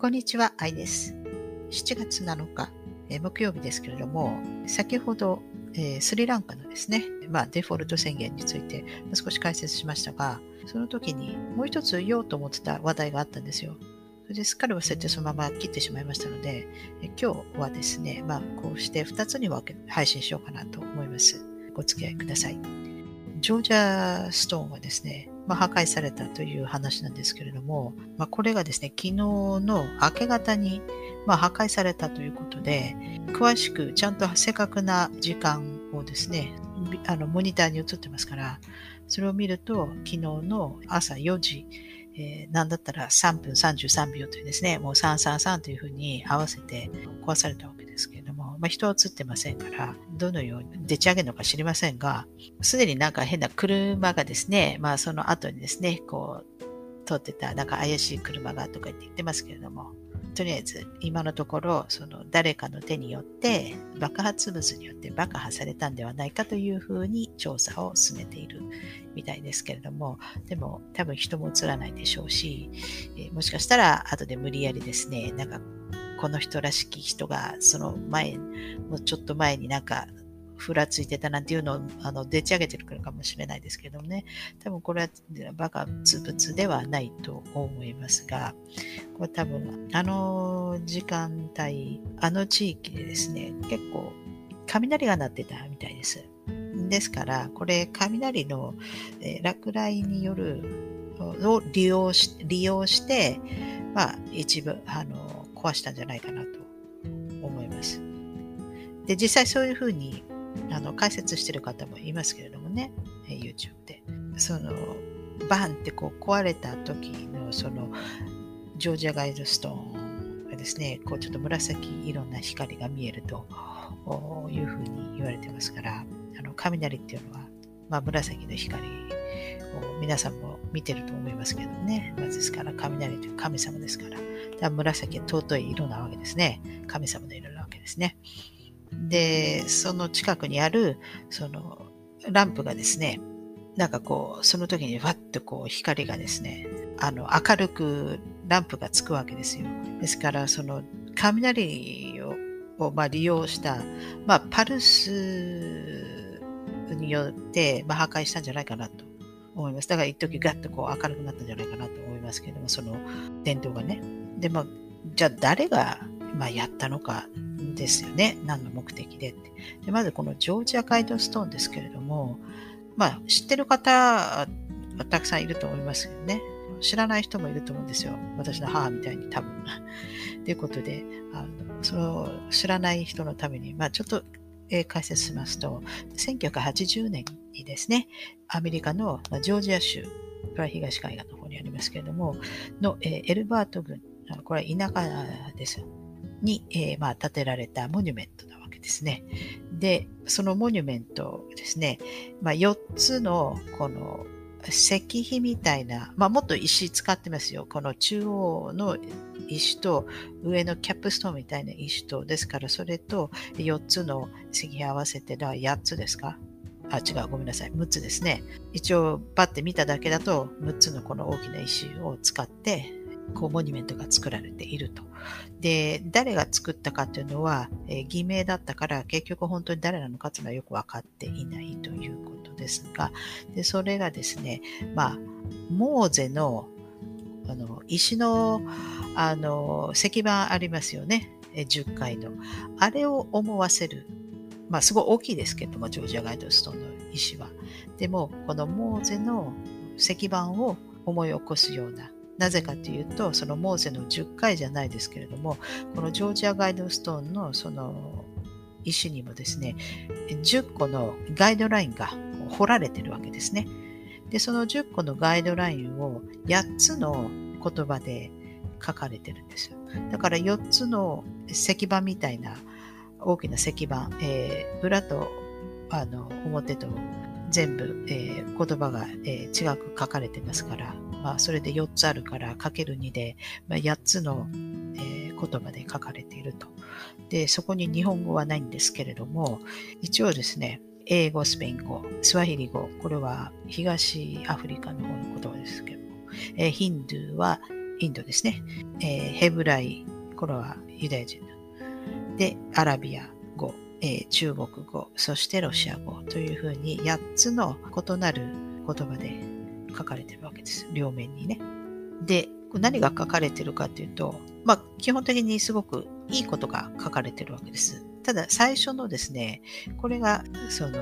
こんにちは、愛です。7月7日、えー、木曜日ですけれども、先ほど、えー、スリランカのですね、まあ、デフォルト宣言について少し解説しましたが、その時にもう一つ言おうと思ってた話題があったんですよ。それですっかり忘れてそのまま切ってしまいましたので、え今日はですね、まあ、こうして2つに分け配信しようかなと思います。ご付き合いください。ジョージャストーンはですね、まあ、破壊されたという話なんですけれども、まあ、これがですね、昨日の明け方に、まあ、破壊されたということで、詳しくちゃんと正確な時間をですね、あのモニターに映ってますから、それを見ると、昨日の朝4時、えー、なんだったら3分33秒というですね、もう333というふうに合わせて壊されたわけですけど、まあ、人は映ってませんから、どのようにでち上げるのか知りませんが、すでになんか変な車がですね、まあその後にですね、こう、通ってたなんか怪しい車がとか言って言ってますけれども、とりあえず今のところその誰かの手によって爆発物によって爆破されたんではないかというふうに調査を進めているみたいですけれどもでも多分人も映らないでしょうし、え、もしかしたら後で無理やりですねなんかこの人らしき人がその前もうちょっと前になんかふらついてたなんていうのをあのでち上げてるかもしれないですけどもね、多分これはバカツ物ではないと思いますが、これ多分あの時間帯、あの地域でですね、結構雷が鳴ってたみたいです。ですから、これ雷の、え、落雷によるを利用し利用して、まあ、一部あの壊したんじゃないかなと思います。で、実際そういうふうにあの解説してる方もいますけれどもね、YouTube で。そのバンってこう壊れた時のそのジョージアガイドストーンがですね、こうちょっと紫色んな光が見えるというふうに言われてますから、あの雷っていうのは、まあ、紫の光を皆さんも見てると思いますけどね。まあ、ですから雷という神様ですから、紫は尊い色なわけですね。神様の色なわけですね。で、その近くにある、その、ランプがですね、なんかこう、その時にわっとこう光がですね、あの、明るくランプがつくわけですよ。ですから、その、雷ををまあ利用した、まあ、パルスによって、まあ、破壊したんじゃないかなと思います。だから一時ガッとこう明るくなったんじゃないかなと思いますけれども、その伝統がね。で、まあ、じゃあ誰が、まあ、やったのかですよね。何の目的でって。でまずこのジョージアガイドストーンですけれども、まあ知ってる方はたくさんいると思いますけどね。知らない人もいると思うんですよ。私の母みたいに多分。ということで、あのその知らない人のために、まあちょっと、えー、解説しますと、1980年にですね、アメリカの、まあ、ジョージア州、これは東海岸の方にありますけれども、の、えー、エルバート郡、これ田舎です。に、えー、まあ、建てられたモニュメントなわけですね。で、そのモニュメントですね、まあ、4つのこの石碑みたいな、まあ、もっと石使ってますよ。この中央の石と上のキャップストーンみたいな石と、ですからそれと4つの石碑合わせて、だから8つですか？あ、違う、ごめんなさい。6つですね。一応、パッて見ただけだと、6つのこの大きな石を使って、こうモニュメントが作られていると。で、誰が作ったかというのは、えー、偽名だったから結局本当に誰なのかというのはよく分かっていないということですが、でそれがですね、まあ、モーゼのあの石のあの石板ありますよね、10階の。あれを思わせる。まあ、すごい大きいですけども、ジョージアガイドストーンの石は。でも、このモーゼの石板を思い起こすようななぜかというと、そのモーゼの10回じゃないですけれども、このジョージアガイドストーンのその石にもですね、10個のガイドラインが彫られてるわけですね。で、その10個のガイドラインを8つの言葉で書かれてるんですよ。だから4つの石板みたいな大きな石板、えー、裏とあの表と全部、えー、言葉が、えー、違く書かれてますから、まあ、それで4つあるからかける2で、まあ、8つの、えー、言葉で書かれていると。で、そこに日本語はないんですけれども、一応ですね、英語、スペイン語、スワヒリ語、これは東アフリカの方の言葉ですけども、えー、ヒンドゥーはインドですね。えー、ヘブライ、これはユダヤ人。で、アラビア語、えー、中国語、そしてロシア語というふうに8つの異なる言葉で書かれてるわけです。両面にね。で、何が書かれてるかというと、まあ、基本的にすごくいいことが書かれてるわけです。ただ、最初のですね、これが、その、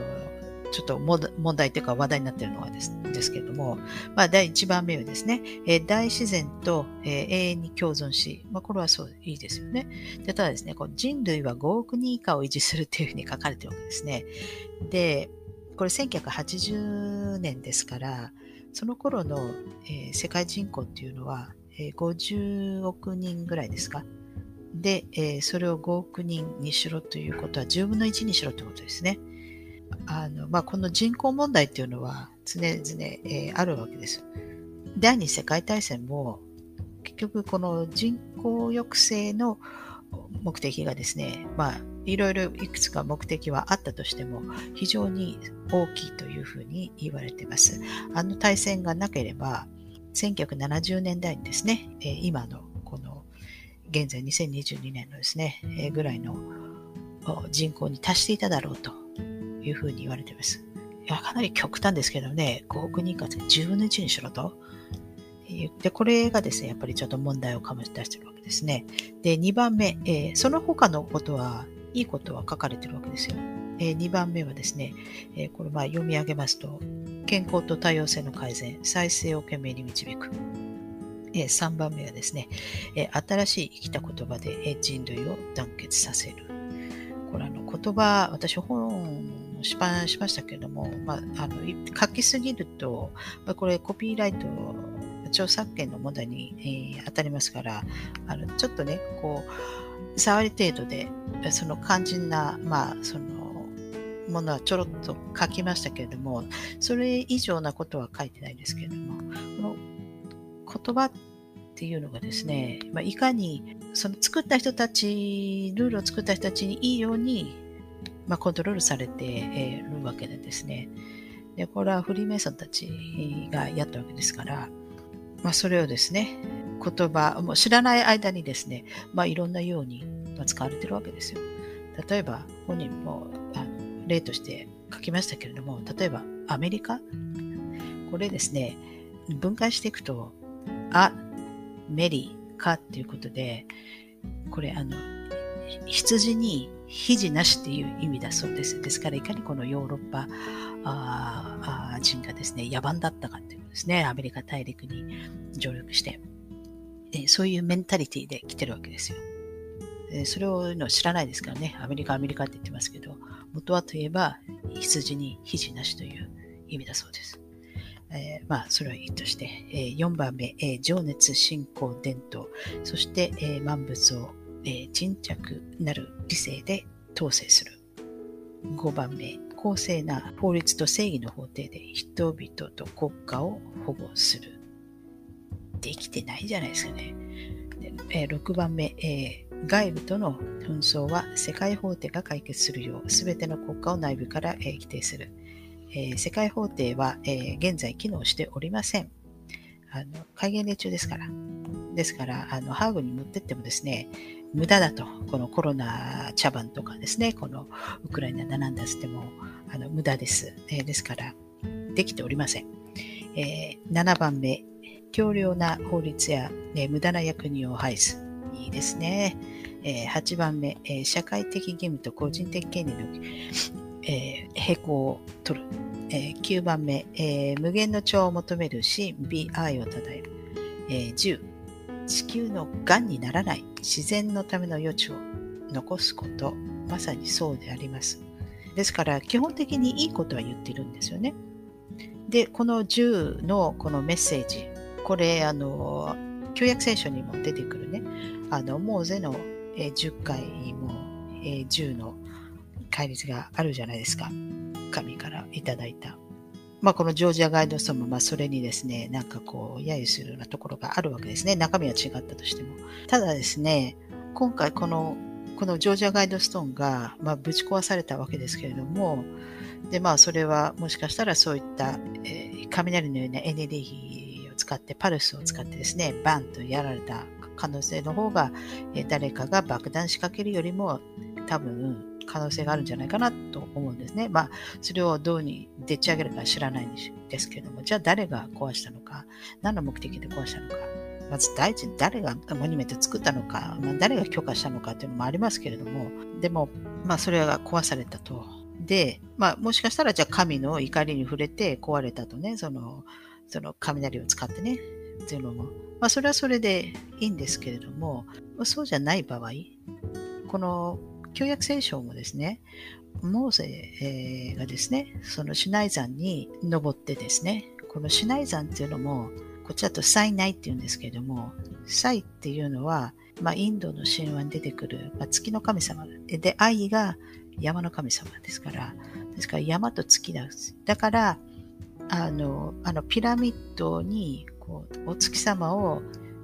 ちょっと問題というか話題になっているのはですですけれども、まあ、第1番目はですね、えー、大自然と、えー、永遠に共存し、まあ、これはそういいですよね。でただですね、こ人類は5億人以下を維持するというふうに書かれているわけですね。で、これ1980年ですから、その頃の、えー、世界人口っていうのは、えー、50億人ぐらいですか？で、えー、それを5億人にしろということは10分の1にしろということですね。あの、まあ、この人口問題っていうのは常々、えー、あるわけです。第二次世界大戦も結局この人口抑制の目的がですね、まあ、いろいろいくつか目的はあったとしても、非常に大きいというふうに言われています。あの大戦がなければ、1970年代にですね、えー、今のこの現在2022年のですね、えー、ぐらいの人口に達していただろうというふうに言われています。いや、かなり極端ですけどね、5億人以下で10分の1にしろと。で、これがですね、やっぱりちょっと問題を醸し出してるわけですね。で、2番目、えー、その他のことは、いいことは書かれてるわけですよ。えー、2番目はですね、えー、これまあ読み上げますと、健康と多様性の改善、再生を懸命に導く。え3番目はですね、え新しい生きた言葉で、え人類を団結させる。これあの言葉、私本出版しましたけれども、まあ、あの書きすぎると、ま、これコピーライト著作権の問題に、えー、当たりますからあのちょっとねこう触り程度でその肝心な、まあ、そのものはちょろっと書きましたけれどもそれ以上なことは書いてないですけれどもこの言葉っていうのがですね、まあ、いかにその作った人たちルールを作った人たちにいいようにまあ、コントロールされているわけでですね。で、これはフリーメイソンたちがやったわけですから、まあ、それをですね、言葉、も知らない間にですね、まあ、いろんなように使われてるわけですよ。例えば、本人もあの例として書きましたけれども、例えばアメリカ、これですね、分解していくと、あ、メリカっていうことで、これ、あの、羊に肘なしっていう意味だそうです。ですから、いかにこのヨーロッパ人がですね、野蛮だったかっていうことですね。アメリカ大陸に上陸して。でそういうメンタリティで来てるわけですよ。それをの知らないですからね。アメリカ、アメリカって言ってますけど、元はといえば、羊に肘なしという意味だそうです。えー、まあ、それはいいとして、えー、4番目、えー、情熱、信仰、伝統、そして、えー、万物をえー、沈着なる理性で統制する。5番目、公正な法律と正義の法廷で人々と国家を保護する。できてないじゃないですかね。えー、6番目、えー、外部との紛争は世界法廷が解決するよう、すべての国家を内部から、えー、規定する。え、世界法廷は、え、現在機能しておりません。あの戒厳令中ですから。ですから、あのハーグに持ってってもですね、無駄だと、このコロナ茶番とかですね、このウクライナだなんだつってもあの無駄です、えー、ですから、できておりません。えー、7番目、強力な法律や、ね、無駄な役人を排す。いいですね。えー、8番目、えー、社会的義務と個人的権利の、えー、並行を取る。えー、9番目、えー、無限の調を求めるし、美愛をたたえる。えー、10、地球の癌にならない自然のための余地を残すこと、まさにそうであります。ですから、基本的にいいことは言ってるんですよね。で、この10のこのメッセージ、これ、あの、旧約聖書にも出てくるね、あの、モーゼの10回も10の戒律があるじゃないですか。神からいただいた。まあ、このジョージアガイドストーンも、まあ、それにですね、なんかこう、揶揄するようなところがあるわけですね。中身は違ったとしても。ただですね、今回この、このジョージアガイドストーンが、まあ、ぶち壊されたわけですけれども、で、まあ、それはもしかしたらそういった、えー、雷のようなエネルギーを使って、パルスを使ってですね、バンとやられた可能性の方が、え誰かが爆弾仕掛けるよりも多分可能性があるんじゃないかなと思うんですね。まあ、それをどうにでっち上げるか知らないんですけれども、じゃあ誰が壊したのか、何の目的で壊したのか、まず第一、誰がモニュメント作ったのか、まあ、誰が許可したのかっていうのもありますけれども、でも、まあ、それが壊されたと。で、まあ、もしかしたら、じゃあ神の怒りに触れて壊れたとね、その、その雷を使ってね、っていうのも、まあ、それはそれでいいんですけれども、そうじゃない場合、この旧約聖書もですね、モーゼがですね、そのシュナイ山に登ってですね、このシュナイ山っていうのも、こっちだとサイナイっていうんですけれども、サイっていうのは、まあ、インドの神話に出てくる、まあ、月の神様で、愛が山の神様ですから、ですから山と月なんです。だから、あの、あのピラミッドにこうお月様を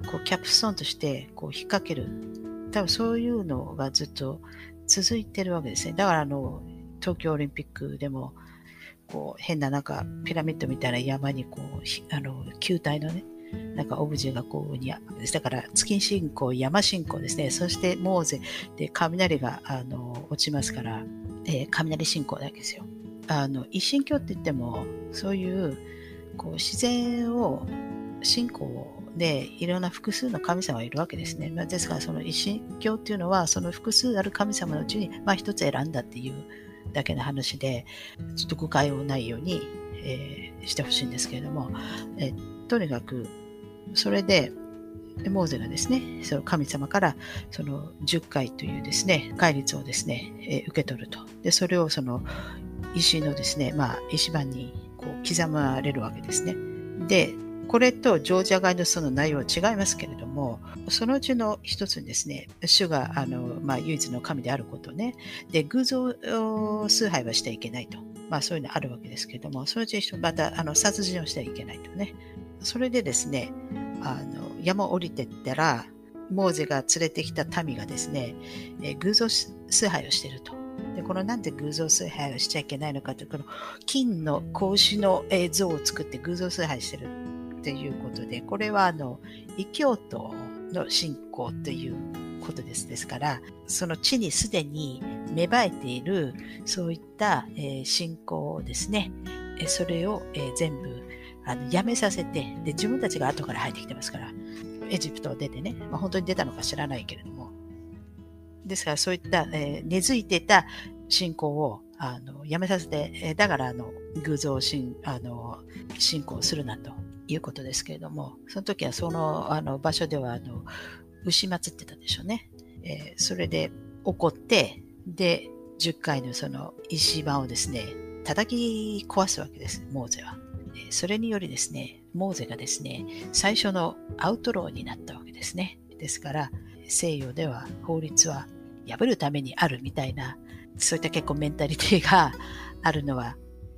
こうキャップストーンとしてこう引っ掛ける。多分そういうのがずっと続いてるわけですね。だからあの、東京オリンピックでも、こう、変ななんか、ピラミッドみたいな山にこう、あの、球体のね、なんかオブジェがこうに、だから月信仰、山信仰ですね。そしてモーゼで雷があの落ちますから、えー、雷信仰だけですよ。あの、一神教って言っても、そういうこう自然を信仰をで、いろんな複数の神様がいるわけですね。まあ、ですから、その一神教っていうのは、その複数ある神様のうちに、まあ、一つ選んだっていうだけの話で、ちょっと誤解をないように、えー、してほしいんですけれども、えー、とにかく、それで、モーゼがですね、その神様からその10回というですね、戒律をですね、えー、受け取ると。で、それをその石のですね、まあ、石板にこう刻まれるわけですね。で、これとジョージアガイドストの内容は違いますけれども、そのうちの一つにですね、主があの、まあ、唯一の神であることね、で、偶像崇拝はしてはいけないと。まあそういうのあるわけですけれども、そのうちまたあの殺人をしてはいけないとね。それでですね、あの山を降りてったら、モーゼが連れてきた民がですね、え、偶像崇拝をしていると。で、このなんで偶像崇拝をしちゃいけないのかという、この金の格子の像を作って偶像崇拝してるということで、これはあの異教徒の信仰ということです。ですから、その地にすでに芽生えているそういった、えー、信仰をですね、えそれを、えー、全部あのやめさせてで、自分たちが後から入ってきてますから、エジプトを出てね、まあ、本当に出たのか知らないけれども、ですからそういった、えー、根付いてた信仰をあのやめさせて、え、だからあの偶像信あの信仰するなということですけれども、その時はそのあの場所ではあの牛祀ってたでしょうね。えー、それで怒って、で、10回のその石板をですね、叩き壊すわけです、モーゼは。えそれによりですね、モーゼがですね、最初のアウトローになったわけですね。ですから、西洋では法律は破るためにあるみたいな、そういった結構メンタリティが あるのは、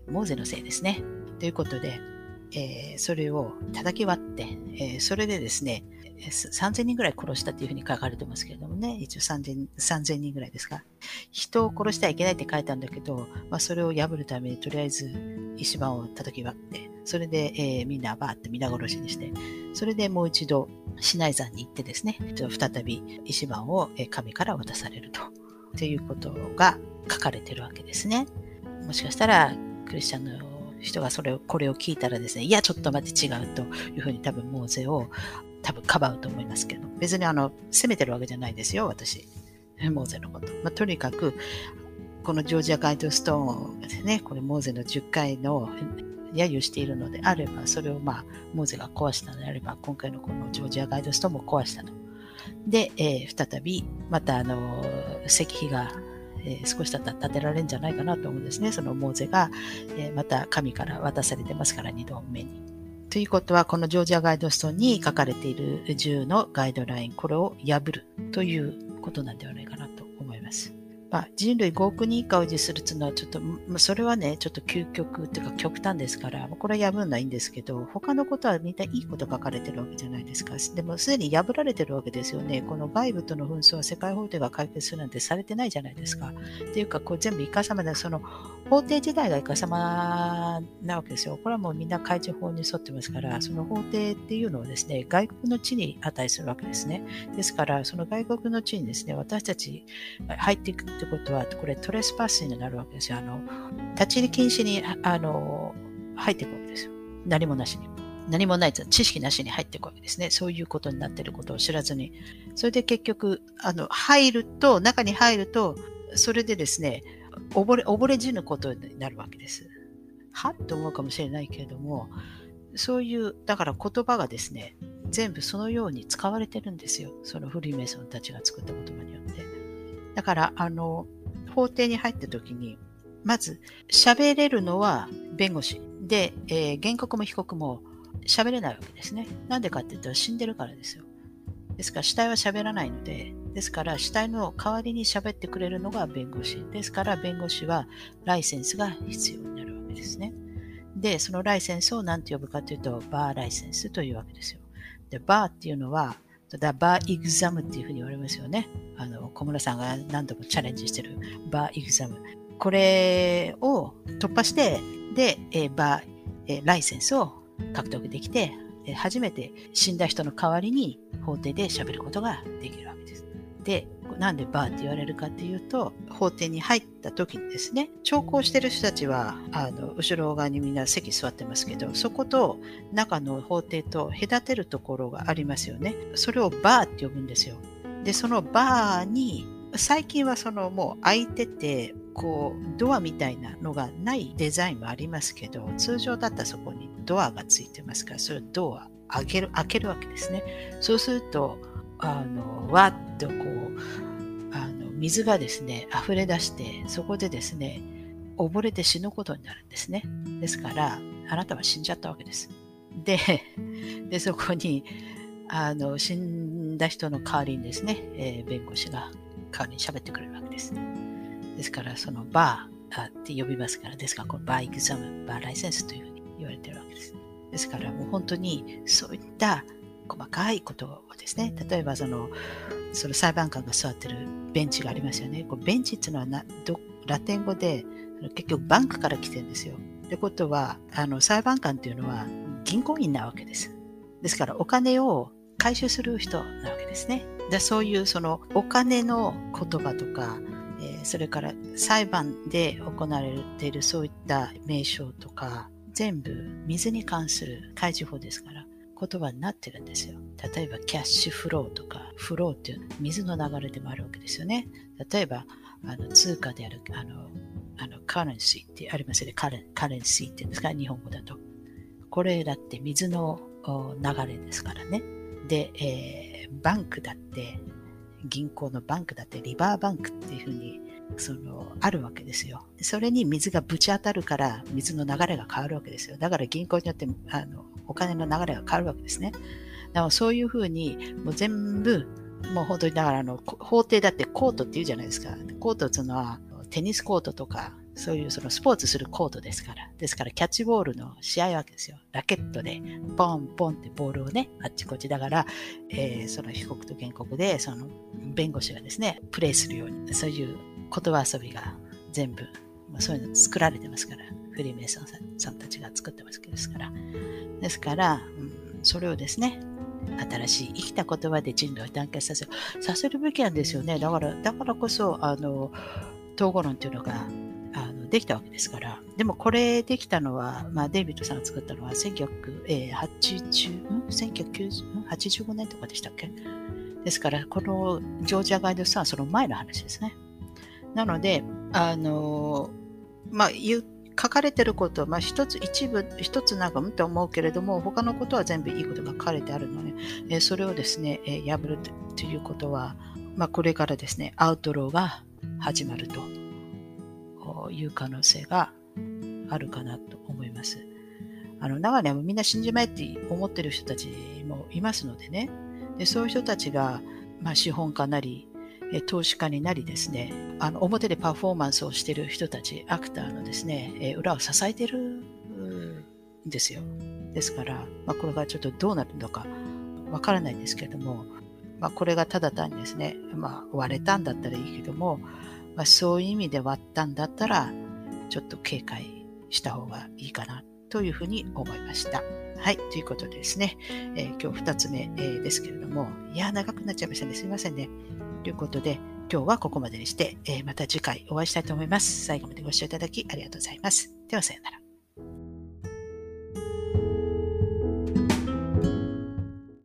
モーゼのせいですね。ということで、えー、それを叩き割って、えー、それでですね、3000人ぐらい殺したというふうに書かれてますけれどもね、一応 3000, 人ぐらいですか。人を殺してはいけないって書いたんだけど、まあ、それを破るためにとりあえず石板を叩き割って、それで、えー、みんなバーって皆殺しにして、それでもう一度市内山に行ってですね、再び石板を神から渡されると。ということが書かれてるわけですね。もしかしたらクリスチャンの人がそれを、これを聞いたらですね、いや、ちょっと待って違うというふうに多分モーゼを多分かばうと思いますけど、別にあの、責めてるわけじゃないですよ、私。モーゼのこと。まあ、とにかく、このジョージアガイドストーンですね、これモーゼの10回の揶揄しているのであれば、それをまあ、モーゼが壊したのであれば、今回のこのジョージアガイドストーンも壊したと。で、えー、再び、またあの、石碑がえー、少しだったら建てられるんじゃないかなと思うんですね。そのモーゼが、え、また神から渡されてますから、2度目に。ということは、このジョージアガイドストーンに書かれている10のガイドライン、これを破るということなんではないかなとま。あ、人類5億人以下を維持するっていうのは、ちょっと、それはね、ちょっと究極っていうか極端ですから、これは破るのはいいんですけど、他のことはみんないいこと書かれてるわけじゃないですか。でも、すでに破られてるわけですよね。この外部との紛争は世界法廷が解決するなんてされてないじゃないですか。っていうか、これ全部イカ様で、その、法廷自体がイカ様なわけですよ。これはもうみんな開示法に沿ってますから、その法廷っていうのはですね、外国の地に値するわけですね。ですから、その外国の地にですね、私たち入っていくってことは、これトレスパスになるわけですよ。あの、立ち入り禁止に、あの、入っていくわけですよ。何もなしに。何もないと知識なしに入っていくわけですね。そういうことになっていることを知らずに。それで結局、あの、入ると、中に入ると、それでですね、溺れ、溺れ死ぬことになるわけです。はと思うかもしれないけれども、そういう、だから言葉がですね、全部そのように使われてるんですよ。そのフリーメイソンたちが作った言葉によって。だから、あの、法廷に入った時に、まず、喋れるのは弁護士。で、えー、原告も被告も喋れないわけですね。なんでかって言ったら死んでるからですよ。ですから死体は喋らないので、ですから死体の代わりに喋ってくれるのが弁護士。ですから弁護士はライセンスが必要になるわけですね。で、そのライセンスを何て呼ぶかというと、バーライセンスというわけですよ。で、バーっていうのは、だバーイグザムっていうふうに言われますよね。あの、小室さんが何度もチャレンジしてるバーイグザム。これを突破して、で、えバー、えライセンスを獲得できて、初めて死んだ人の代わりに法廷で喋ることができるわけです。で、なんでバーって言われるかっていうと、法廷に入った時にですね、聴講してる人たちは、あの、後ろ側にみんな席座ってますけど、そこと中の法廷と隔てるところがありますよね。それをバーって呼ぶんですよ。で、そのバーに、最近はそのもう開いてて、こう、ドアみたいなのがないデザインもありますけど、通常だったらそこにドアがついてますから、それをドア、開ける、開けるわけですね。そうすると、あの、わっとこう、あの、水がですね、溢れ出して、そこでですね、溺れて死ぬことになるんですね。ですから、あなたは死んじゃったわけです。で、でそこに、あの、死んだ人の代わりにですね、えー、弁護士が代わりに喋ってくれるわけです。ですから、そのバーあって呼びますから、ですから、このバーイグザム、バーライセンスというふうに言われてるわけです。ですから、もう本当にそういった細かいことをですね、例えばその、その裁判官が座ってるベンチがありますよね。こうベンチっていうのはなどラテン語で結局バンクから来てるんですよ。ってことは、あの裁判官っていうのは銀行員なわけです。ですからお金を回収する人なわけですね。でそういうそのお金の言葉とか、え、それから裁判で行われているそういった名称とか、全部水に関する開示法ですから、言葉になってるんですよ。例えばキャッシュフローとか、フローっていうの水の流れでもあるわけですよね。例えば、あの通貨である、あの、あのカレンシーってありますよね。カレン、カレンシーっていうんですか、日本語だと。これだって水の流れですからね。で、えー、バンクだって、銀行のバンクだってリバーバンクっていうふうにその、あるわけですよ。それに水がぶち当たるから、水の流れが変わるわけですよ。だから銀行によって、あの、お金の流れが変わるわけですね。だからそういうふうに、もう全部、もう本当に、だからあの、法廷だってコートって言うじゃないですか。コートっていうのは、テニスコートとか、そういうそのスポーツするコートですから。ですからキャッチボールの試合わけですよ。ラケットでポンポンってボールをね、あっちこっちだから、えー、その被告と原告で、その弁護士がですね、プレイするように、そういう言葉遊びが全部、まあ、そういうの作られてますから、フリーメイソンさんたちが作ってますですから。ですから、うん、それをですね、新しい生きた言葉で人類を団結させる、させるべきなんですよね。だから、だからこそ、あの、統合論っていうのが、あのできたわけですから。でもこれできたのは、まあ、デイビッドさんが作ったのは1980、1985年とかでしたっけ？ですから、このジョージアガイドさんはその前の話ですね。なので、あの、まあ、書かれてることは、まあ、一つ、一部、一つなんかうんと思うけれども、他のことは全部いいことが書かれてあるので、えそれをですね、え破るということは、まあ、これからですね、アウトローが始まるという可能性があるかなと思います。あの、長年みんな死んじまえって思ってる人たちもいますのでね、でそういう人たちが、まあ、資本家なり、投資家になりですね、あの表でパフォーマンスをしている人たち、アクターのですね、裏を支えてるんですよ。ですから、まあ、これがちょっとどうなるのかわからないんですけれども、まあ、これがただ単にですね、まあ、割れたんだったらいいけども、まあ、そういう意味で割ったんだったら、ちょっと警戒した方がいいかなというふうに思いました。はい。ということでですね、えー、今日2つ目、えー、ですけれども、いや、長くなっちゃいましたね。すいませんね。ということで、今日はここまでにして、えー、また次回お会いしたいと思います。最後までご視聴いただきありがとうございます。では、さようなら。